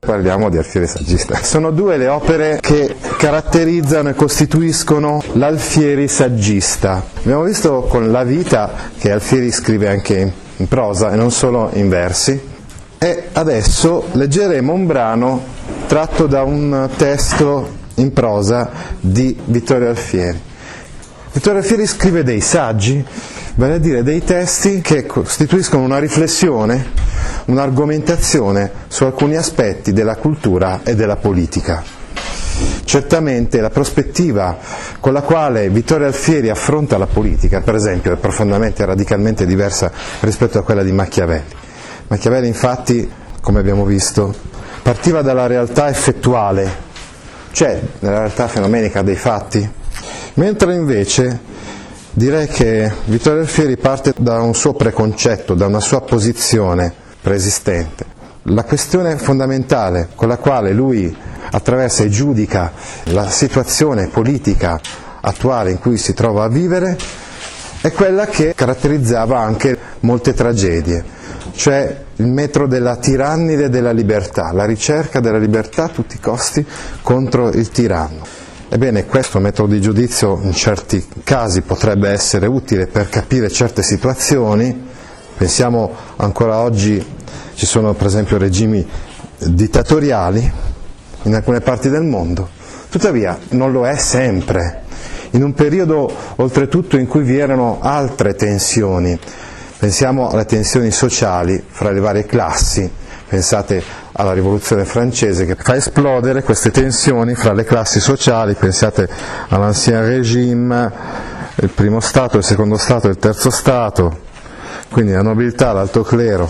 Parliamo di Alfieri Saggista. Sono due le opere che caratterizzano e costituiscono l'Alfieri Saggista. Abbiamo visto con La vita che Alfieri scrive anche in prosa e non solo in versi. E adesso leggeremo un brano tratto da un testo in prosa di Vittorio Alfieri. Vittorio Alfieri scrive dei saggi, vale a dire dei testi che costituiscono una riflessione, un'argomentazione su alcuni aspetti della cultura e della politica. Certamente la prospettiva con la quale Vittorio Alfieri affronta la politica, per esempio, è profondamente e radicalmente diversa rispetto a quella di Machiavelli. Machiavelli infatti, come abbiamo visto, partiva dalla realtà effettuale, cioè nella realtà fenomenica dei fatti, mentre invece direi che Vittorio Alfieri parte da un suo preconcetto, da una sua posizione preesistente. La questione fondamentale con la quale lui attraversa e giudica la situazione politica attuale in cui si trova a vivere è quella che caratterizzava anche molte tragedie, cioè il metro della tirannide della libertà, la ricerca della libertà a tutti i costi contro il tiranno. Ebbene, questo metodo di giudizio in certi casi potrebbe essere utile per capire certe situazioni, pensiamo ancora oggi ci sono per esempio regimi dittatoriali in alcune parti del mondo, tuttavia non lo è sempre. In un periodo oltretutto in cui vi erano altre tensioni, pensiamo alle tensioni sociali fra le varie classi, pensate alla rivoluzione francese che fa esplodere queste tensioni fra le classi sociali, pensate all'ancien regime, il primo Stato, il secondo Stato, il terzo Stato, quindi la nobiltà, l'alto clero,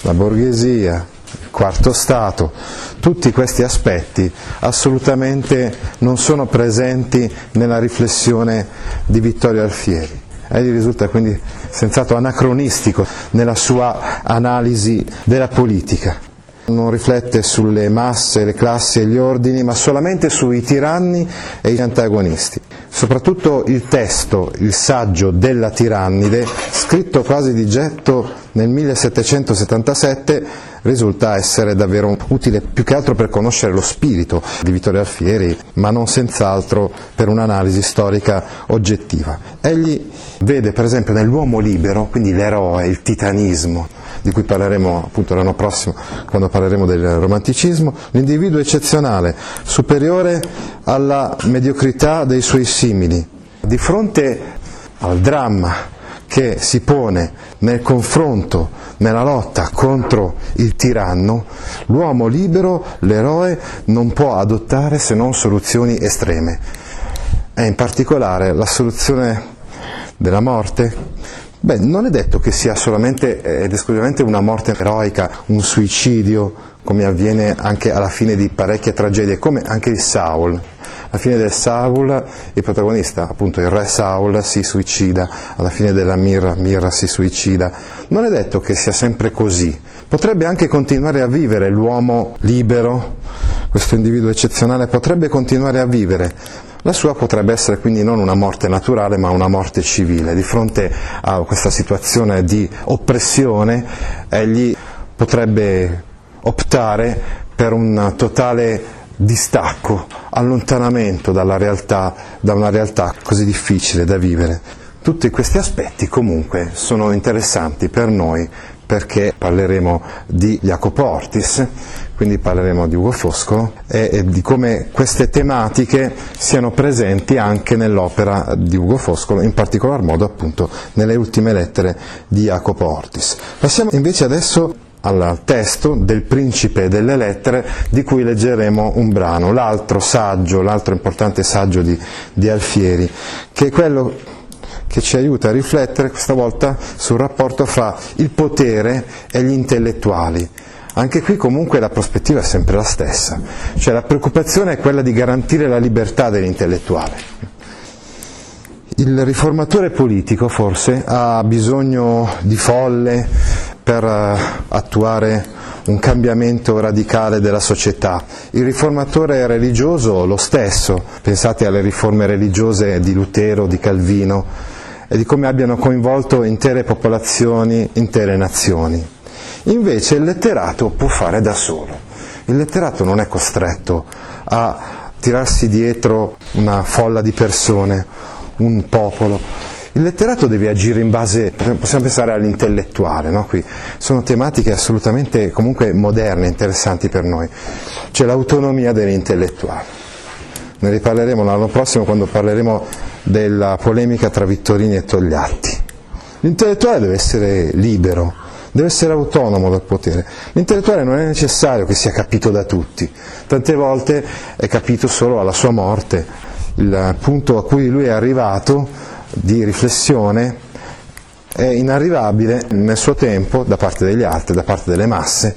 la borghesia, il quarto Stato, tutti questi aspetti assolutamente non sono presenti nella riflessione di Vittorio Alfieri. Egli risulta quindi senz'altro anacronistico nella sua analisi della politica. Non riflette sulle masse, le classi e gli ordini, ma solamente sui tiranni e gli antagonisti. Soprattutto il testo, il saggio della tirannide, scritto quasi di getto nel 1777, risulta essere davvero utile più che altro per conoscere lo spirito di Vittorio Alfieri, ma non senz'altro per un'analisi storica oggettiva. Egli vede per esempio nell'uomo libero, quindi l'eroe, il titanismo, di cui parleremo appunto l'anno prossimo quando parleremo del romanticismo, l'individuo eccezionale, superiore alla mediocrità dei suoi simili. Di fronte al dramma che si pone nel confronto, nella lotta contro il tiranno, l'uomo libero, l'eroe, non può adottare se non soluzioni estreme. E in particolare la soluzione della morte Beh, non è detto che sia solamente ed esclusivamente una morte eroica, un suicidio, come avviene anche alla fine di parecchie tragedie, come anche il Saul. Alla fine del Saul il protagonista, appunto il re Saul, si suicida, alla fine della Mira, Mira si suicida. Non è detto che sia sempre così. Potrebbe anche continuare a vivere l'uomo libero, questo individuo eccezionale, potrebbe continuare a vivere, la sua potrebbe essere quindi non una morte naturale ma una morte civile. Di fronte a questa situazione di oppressione egli potrebbe optare per un totale distacco, allontanamento dalla realtà, da una realtà così difficile da vivere. Tutti questi aspetti comunque sono interessanti per noi perché parleremo di Jacopo Ortis, quindi parleremo di Ugo Foscolo e, e, di come queste tematiche siano presenti anche nell'opera di Ugo Foscolo, in particolar modo appunto nelle ultime lettere di Jacopo Ortis. Passiamo invece adesso al testo del Principe delle Lettere di cui leggeremo un brano, l'altro saggio, l'altro importante saggio di, di Alfieri, che è quello che ci aiuta a riflettere questa volta sul rapporto fra il potere e gli intellettuali. Anche qui comunque la prospettiva è sempre la stessa, cioè la preoccupazione è quella di garantire la libertà dell'intellettuale. Il riformatore politico forse ha bisogno di folle per eh, attuare un cambiamento radicale della società. Il riformatore religioso lo stesso, pensate alle riforme religiose di Lutero, di Calvino e di come abbiano coinvolto intere popolazioni, intere nazioni. Invece il letterato può fare da solo. Il letterato non è costretto a tirarsi dietro una folla di persone, un popolo. Il letterato deve agire in base, possiamo pensare all'intellettuale, no? Sono tematiche assolutamente comunque moderne, interessanti per noi. C'è l'autonomia dell'intellettuale. Ne riparleremo l'anno prossimo quando parleremo della polemica tra Vittorini e Togliatti. L'intellettuale deve essere libero, deve essere autonomo dal potere. L'intellettuale non è necessario che sia capito da tutti, tante volte è capito solo alla sua morte. Il punto a cui lui è arrivato di riflessione è inarrivabile nel suo tempo da parte degli altri, da parte delle masse,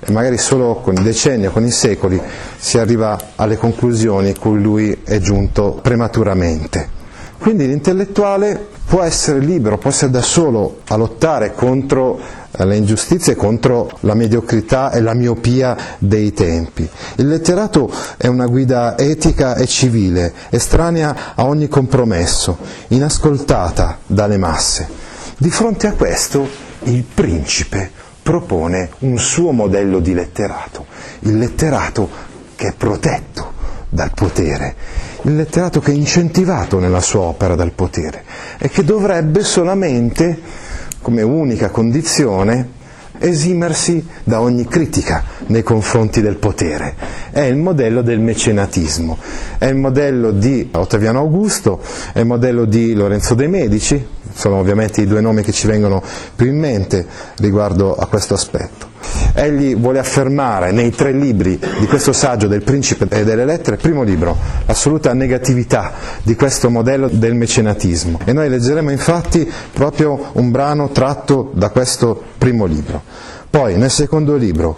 e magari solo con i decenni o con i secoli si arriva alle conclusioni a cui lui è giunto prematuramente. Quindi l'intellettuale può essere libero, può essere da solo a lottare contro le ingiustizie contro la mediocrità e la miopia dei tempi. Il letterato è una guida etica e civile, estranea a ogni compromesso, inascoltata dalle masse. Di fronte a questo il principe propone un suo modello di letterato, il letterato che è protetto dal potere, il letterato che è incentivato nella sua opera dal potere e che dovrebbe solamente come unica condizione esimersi da ogni critica nei confronti del potere. È il modello del mecenatismo, è il modello di Ottaviano Augusto, è il modello di Lorenzo de' Medici, sono ovviamente i due nomi che ci vengono più in mente riguardo a questo aspetto. Egli vuole affermare nei tre libri di questo saggio del principe e delle lettere, primo libro, l'assoluta negatività di questo modello del mecenatismo. E noi leggeremo infatti proprio un brano tratto da questo primo libro. Poi nel secondo libro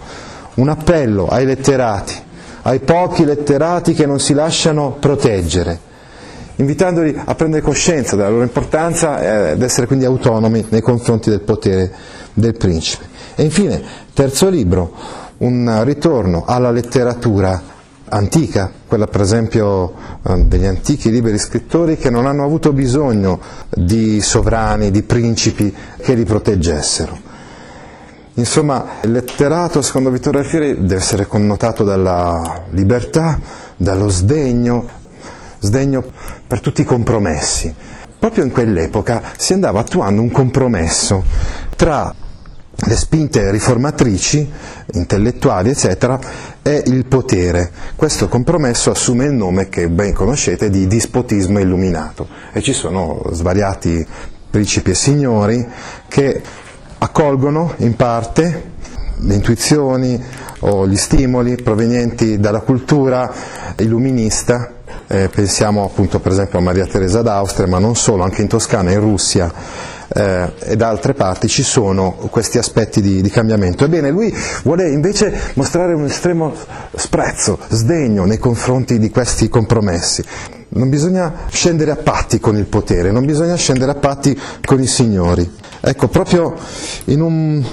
un appello ai letterati, ai pochi letterati che non si lasciano proteggere invitandoli a prendere coscienza della loro importanza ed essere quindi autonomi nei confronti del potere del principe. E infine, terzo libro, un ritorno alla letteratura antica, quella per esempio eh, degli antichi liberi scrittori che non hanno avuto bisogno di sovrani, di principi che li proteggessero. Insomma, il letterato, secondo Vittorio Alfieri, deve essere connotato dalla libertà, dallo sdegno, sdegno per tutti i compromessi. Proprio in quell'epoca si andava attuando un compromesso tra le spinte riformatrici, intellettuali, eccetera, è il potere. Questo compromesso assume il nome che ben conoscete di dispotismo illuminato. E ci sono svariati principi e signori che accolgono in parte le intuizioni o gli stimoli provenienti dalla cultura illuminista, eh, pensiamo appunto per esempio a Maria Teresa d'Austria, ma non solo, anche in Toscana in Russia eh, e da altre parti ci sono questi aspetti di, di, cambiamento. Ebbene, lui vuole invece mostrare un estremo sprezzo, sdegno nei confronti di questi compromessi. Non bisogna scendere a patti con il potere, non bisogna scendere a patti con i signori. Ecco, proprio in un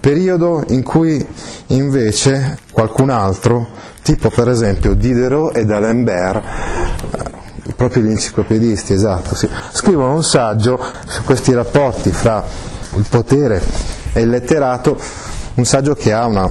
periodo in cui invece qualcun altro, tipo per esempio Diderot e D'Alembert, proprio gli enciclopedisti, esatto, sì. scrivono un saggio su questi rapporti fra il potere e il letterato, un saggio che una,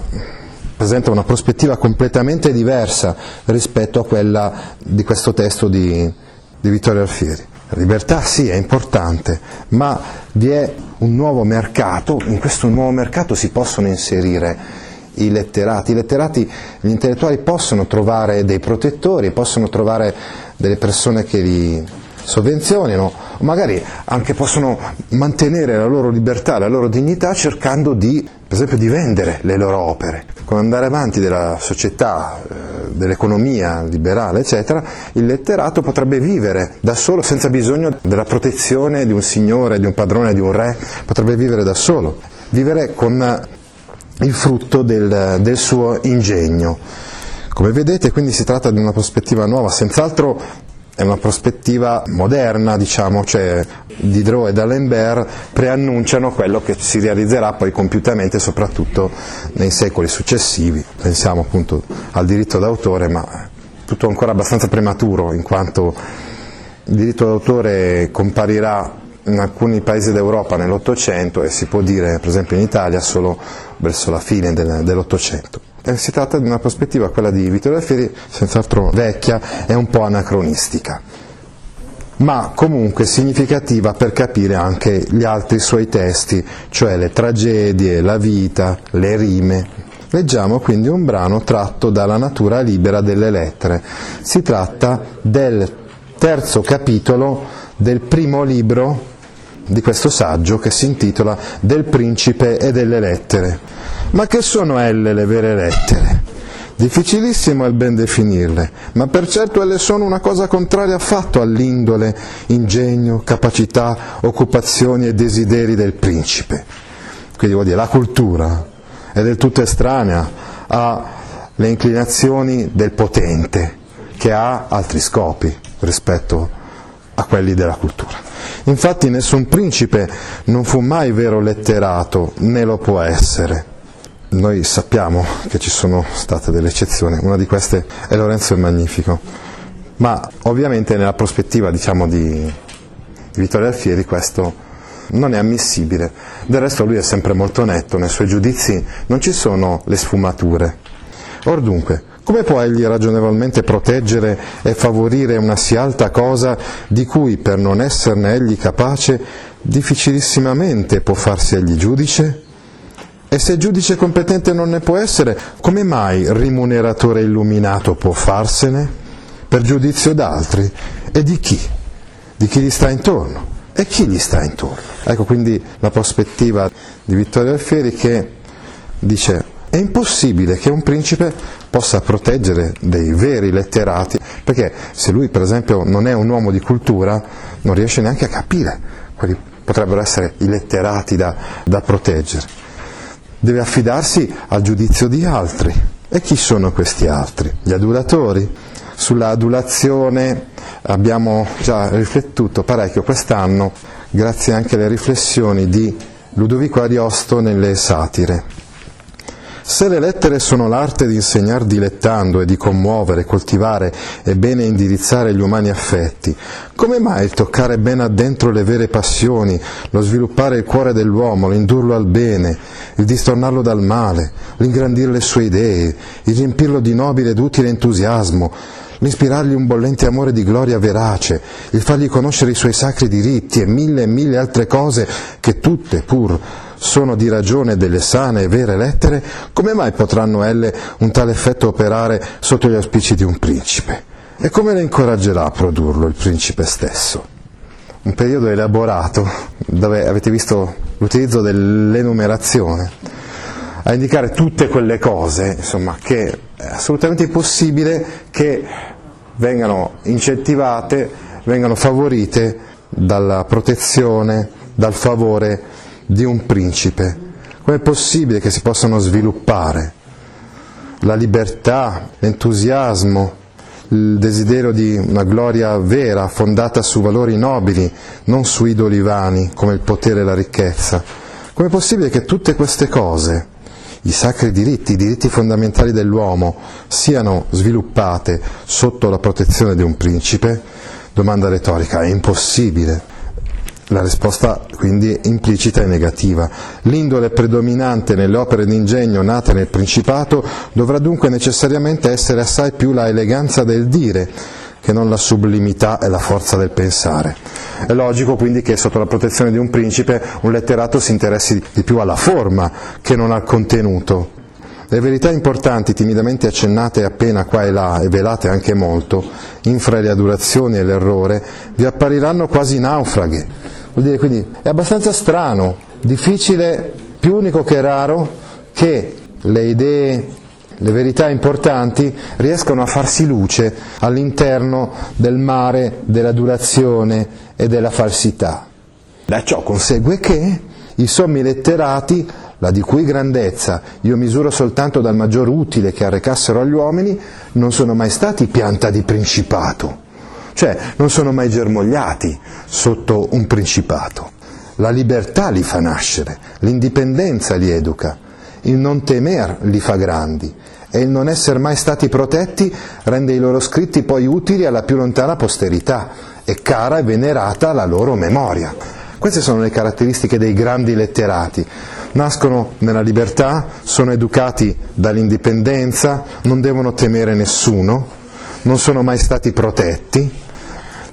presenta una prospettiva completamente diversa rispetto a quella di questo testo di, di Vittorio Alfieri. La libertà sì è importante, ma vi è un nuovo mercato, in questo nuovo mercato si possono inserire i letterati. I letterati, gli intellettuali possono trovare dei protettori, possono trovare delle persone che li sovvenzionino, o magari anche possono mantenere la loro libertà, la loro dignità cercando di, per esempio, di vendere le loro opere. Con andare avanti della società, eh, dell'economia liberale, eccetera, il letterato potrebbe vivere da solo senza bisogno della protezione di un signore, di un padrone, di un re, potrebbe vivere da solo, vivere con il frutto del, del suo ingegno. Come vedete quindi si tratta di una prospettiva nuova, senz'altro è una prospettiva moderna, diciamo, cioè Diderot e D'Alembert preannunciano quello che si realizzerà poi compiutamente soprattutto nei secoli successivi. Pensiamo appunto al diritto d'autore, ma tutto ancora abbastanza prematuro in quanto il diritto d'autore comparirà in alcuni paesi d'Europa nell'Ottocento e si può dire per esempio in Italia solo verso la fine del, dell'Ottocento. Si tratta di una prospettiva, quella di Vittorio Alfieri, senz'altro vecchia e un po' anacronistica, ma comunque significativa per capire anche gli altri suoi testi, cioè le tragedie, la vita, le rime. Leggiamo quindi un brano tratto dalla natura libera delle lettere. Si tratta del terzo capitolo del primo libro di questo saggio che si intitola Del principe e delle lettere. Ma che sono elle le vere lettere? Difficilissimo è il ben definirle, ma per certo elle sono una cosa contraria affatto all'indole, ingegno, capacità, occupazioni e desideri del principe. Quindi vuol dire la cultura è del tutto estranea alle inclinazioni del potente, che ha altri scopi rispetto a quelli della cultura. Infatti nessun principe non fu mai vero letterato, né lo può essere. Noi sappiamo che ci sono state delle eccezioni, una di queste è Lorenzo il Magnifico, ma ovviamente nella prospettiva diciamo, di, Vittorio Alfieri questo non è ammissibile. Del resto lui è sempre molto netto, nei suoi giudizi non ci sono le sfumature. Or dunque, come può egli ragionevolmente proteggere e favorire una sì alta cosa di cui, per non esserne egli capace, difficilissimamente può farsi egli giudice? E se giudice competente non ne può essere, come mai rimuneratore illuminato può farsene? Per giudizio d'altri? E di chi? Di chi gli sta intorno? E chi gli sta intorno? Ecco quindi la prospettiva di Vittorio Alfieri che dice è impossibile che un principe possa proteggere dei veri letterati, perché se lui per esempio non è un uomo di cultura non riesce neanche a capire quali potrebbero essere i letterati da, da proteggere. Deve affidarsi al giudizio di altri. E chi sono questi altri? Gli adulatori? Sulla adulazione abbiamo già riflettuto parecchio quest'anno, grazie anche alle riflessioni di Ludovico Ariosto nelle satire. Se le lettere sono l'arte di insegnar dilettando e di commuovere, coltivare e bene indirizzare gli umani affetti, come mai il toccare ben addentro le vere passioni, lo sviluppare il cuore dell'uomo, l'indurlo al bene, il distornarlo dal male, l'ingrandire le sue idee, il riempirlo di nobile ed utile entusiasmo, l'ispirargli un bollente amore di gloria verace, il fargli conoscere i suoi sacri diritti e mille e mille altre cose che tutte, pur sono di ragione delle sane e vere lettere, come mai potranno elle un tale effetto operare sotto gli auspici di un principe? E come le incoraggerà a produrlo il principe stesso? Un periodo elaborato dove avete visto l'utilizzo dell'enumerazione a indicare tutte quelle cose insomma, che è assolutamente impossibile che vengano incentivate, vengano favorite dalla protezione, dal favore di un principe. Com'è possibile che si possano sviluppare la libertà, l'entusiasmo, il desiderio di una gloria vera, fondata su valori nobili, non su idoli vani come il potere e la ricchezza? Com'è possibile che tutte queste cose, i sacri diritti, i diritti fondamentali dell'uomo, siano sviluppate sotto la protezione di un principe? Domanda retorica, è impossibile. La risposta quindi è implicita e negativa. L'indole predominante nelle opere d'ingegno nate nel Principato dovrà dunque necessariamente essere assai più la eleganza del dire che non la sublimità e la forza del pensare. È logico quindi che sotto la protezione di un principe un letterato si interessi di più alla forma che non al contenuto. Le verità importanti, timidamente accennate appena qua e là e velate anche molto, infra le adulazioni e l'errore, vi appariranno quasi naufraghe Vuol dire quindi è abbastanza strano, difficile, più unico che raro che le idee, le verità importanti riescano a farsi luce all'interno del mare dell'adulazione e della falsità. Da ciò consegue che i sommi letterati la di cui grandezza io misuro soltanto dal maggior utile che arrecassero agli uomini, non sono mai stati pianta di principato, cioè non sono mai germogliati sotto un principato. La libertà li fa nascere, l'indipendenza li educa, il non temer li fa grandi e il non essere mai stati protetti rende i loro scritti poi utili alla più lontana posterità e cara e venerata la loro memoria. Queste sono le caratteristiche dei grandi letterati. Nascono nella libertà, sono educati dall'indipendenza, non devono temere nessuno, non sono mai stati protetti,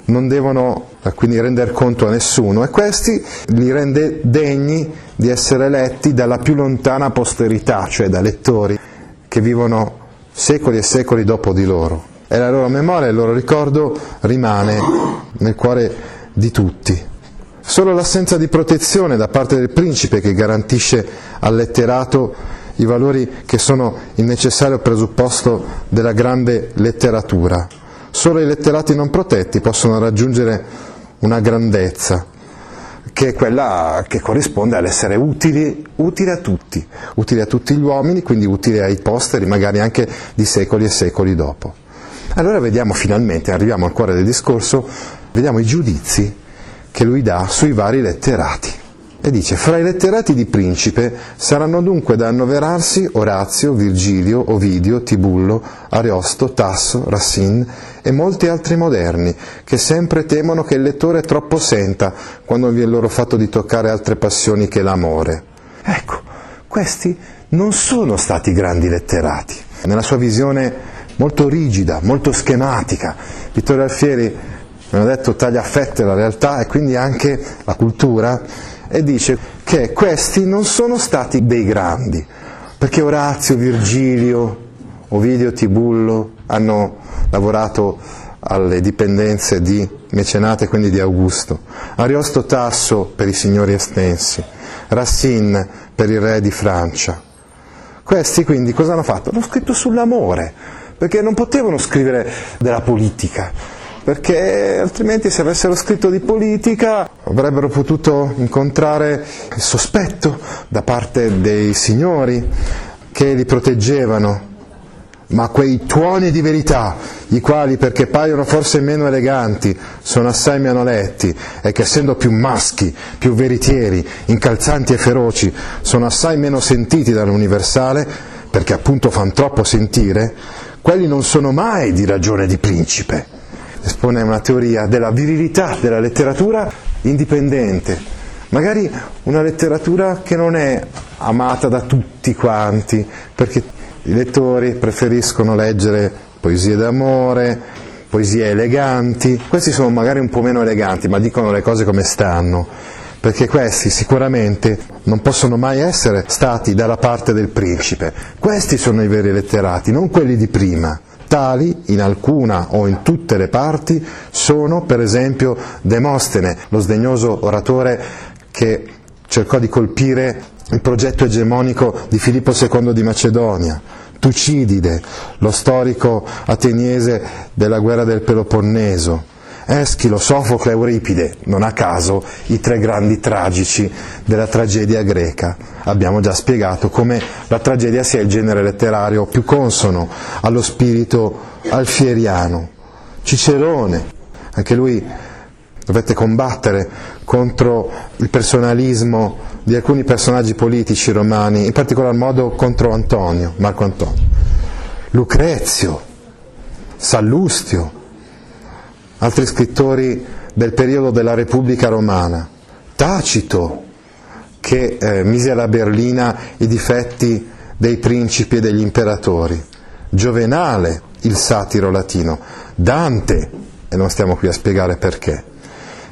non devono quindi rendere conto a nessuno e questi li rende degni di essere letti dalla più lontana posterità, cioè da lettori che vivono secoli e secoli dopo di loro. E la loro memoria, il loro ricordo rimane nel cuore di tutti. Solo l'assenza di protezione da parte del principe che garantisce al letterato i valori che sono il necessario presupposto della grande letteratura. Solo i letterati non protetti possono raggiungere una grandezza, che è quella che corrisponde all'essere utili, utili a tutti, utili a tutti gli uomini, quindi utili ai posteri, magari anche di secoli e secoli dopo. Allora vediamo finalmente, arriviamo al cuore del discorso, vediamo i giudizi che lui dà sui vari letterati. E dice, fra i letterati di principe saranno dunque da annoverarsi Orazio, Virgilio, Ovidio, Tibullo, Ariosto, Tasso, Racine e molti altri moderni, che sempre temono che il lettore troppo senta quando vi è loro fatto di toccare altre passioni che l'amore. Ecco, questi non sono stati grandi letterati. Nella sua visione molto rigida, molto schematica, Vittorio Alfieri, abbiamo detto, taglia a fette la realtà e quindi anche la cultura, e dice che questi non sono stati dei grandi, perché Orazio, Virgilio, Ovidio, Tibullo hanno lavorato alle dipendenze di Mecenate, quindi di Augusto, Ariosto Tasso per i signori estensi, Racine per il re di Francia. Questi quindi cosa hanno fatto? Hanno scritto sull'amore, perché non potevano scrivere della politica, perché altrimenti se avessero scritto di politica avrebbero potuto incontrare il sospetto da parte dei signori che li proteggevano, ma quei tuoni di verità, i quali perché paiono forse meno eleganti, sono assai meno letti e che essendo più maschi, più veritieri, incalzanti e feroci, sono assai meno sentiti dall'universale, perché appunto fan troppo sentire, quelli non sono mai di ragione di principe espone una teoria della virilità della letteratura indipendente, magari una letteratura che non è amata da tutti quanti, perché i lettori preferiscono leggere poesie d'amore, poesie eleganti, questi sono magari un po' meno eleganti, ma dicono le cose come stanno, perché questi sicuramente non possono mai essere stati dalla parte del principe, questi sono i veri letterati, non quelli di prima. Tali, in alcuna o in tutte le parti, sono per esempio Demostene, lo sdegnoso oratore che cercò di colpire il progetto egemonico di Filippo II di Macedonia, Tucidide, lo storico ateniese della guerra del Peloponneso, Eschilo, Sofocle Euripide, non a caso i tre grandi tragici della tragedia greca. Abbiamo già spiegato come la tragedia sia il genere letterario più consono allo spirito alfieriano. Cicerone, anche lui dovette combattere contro il personalismo di alcuni personaggi politici romani, in particolar modo contro Antonio, Marco Antonio. Lucrezio, Sallustio, altri scrittori del periodo della Repubblica Romana, Tacito, che eh, mise alla berlina i difetti dei principi e degli imperatori, Giovenale, il satiro latino, Dante, e non stiamo qui a spiegare perché,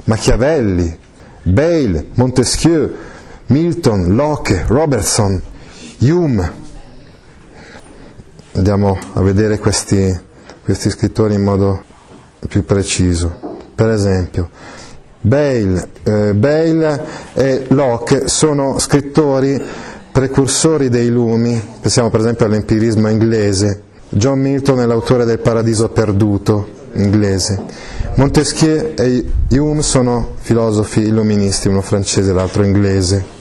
Machiavelli, Bale, Montesquieu, Milton, Locke, Robertson, Hume. Andiamo a vedere questi, questi scrittori in modo più preciso. Per esempio, Bale, eh, Bale e Locke sono scrittori precursori dei lumi, pensiamo per esempio all'empirismo inglese. John Milton è l'autore del Paradiso perduto inglese. Montesquieu e Hume sono filosofi illuministi, uno francese e l'altro inglese.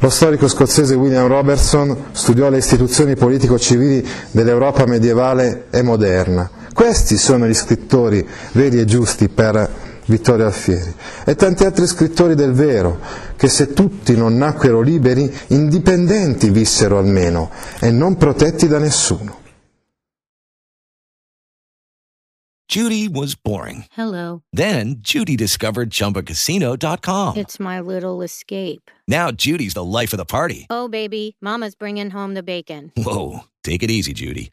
Lo storico scozzese William Robertson studiò le istituzioni politico-civili dell'Europa medievale e moderna. Questi sono gli scrittori veri e giusti per Vittorio Alfieri e tanti altri scrittori del vero, che se tutti non nacquero liberi, indipendenti vissero almeno e non protetti da nessuno. Judy was boring. Hello. Then Judy discovered ChumbaCasino.com. It's my little escape. Now Judy's the life of the party. Oh, baby, Mama's bringing home the bacon. Whoa, take it easy, Judy.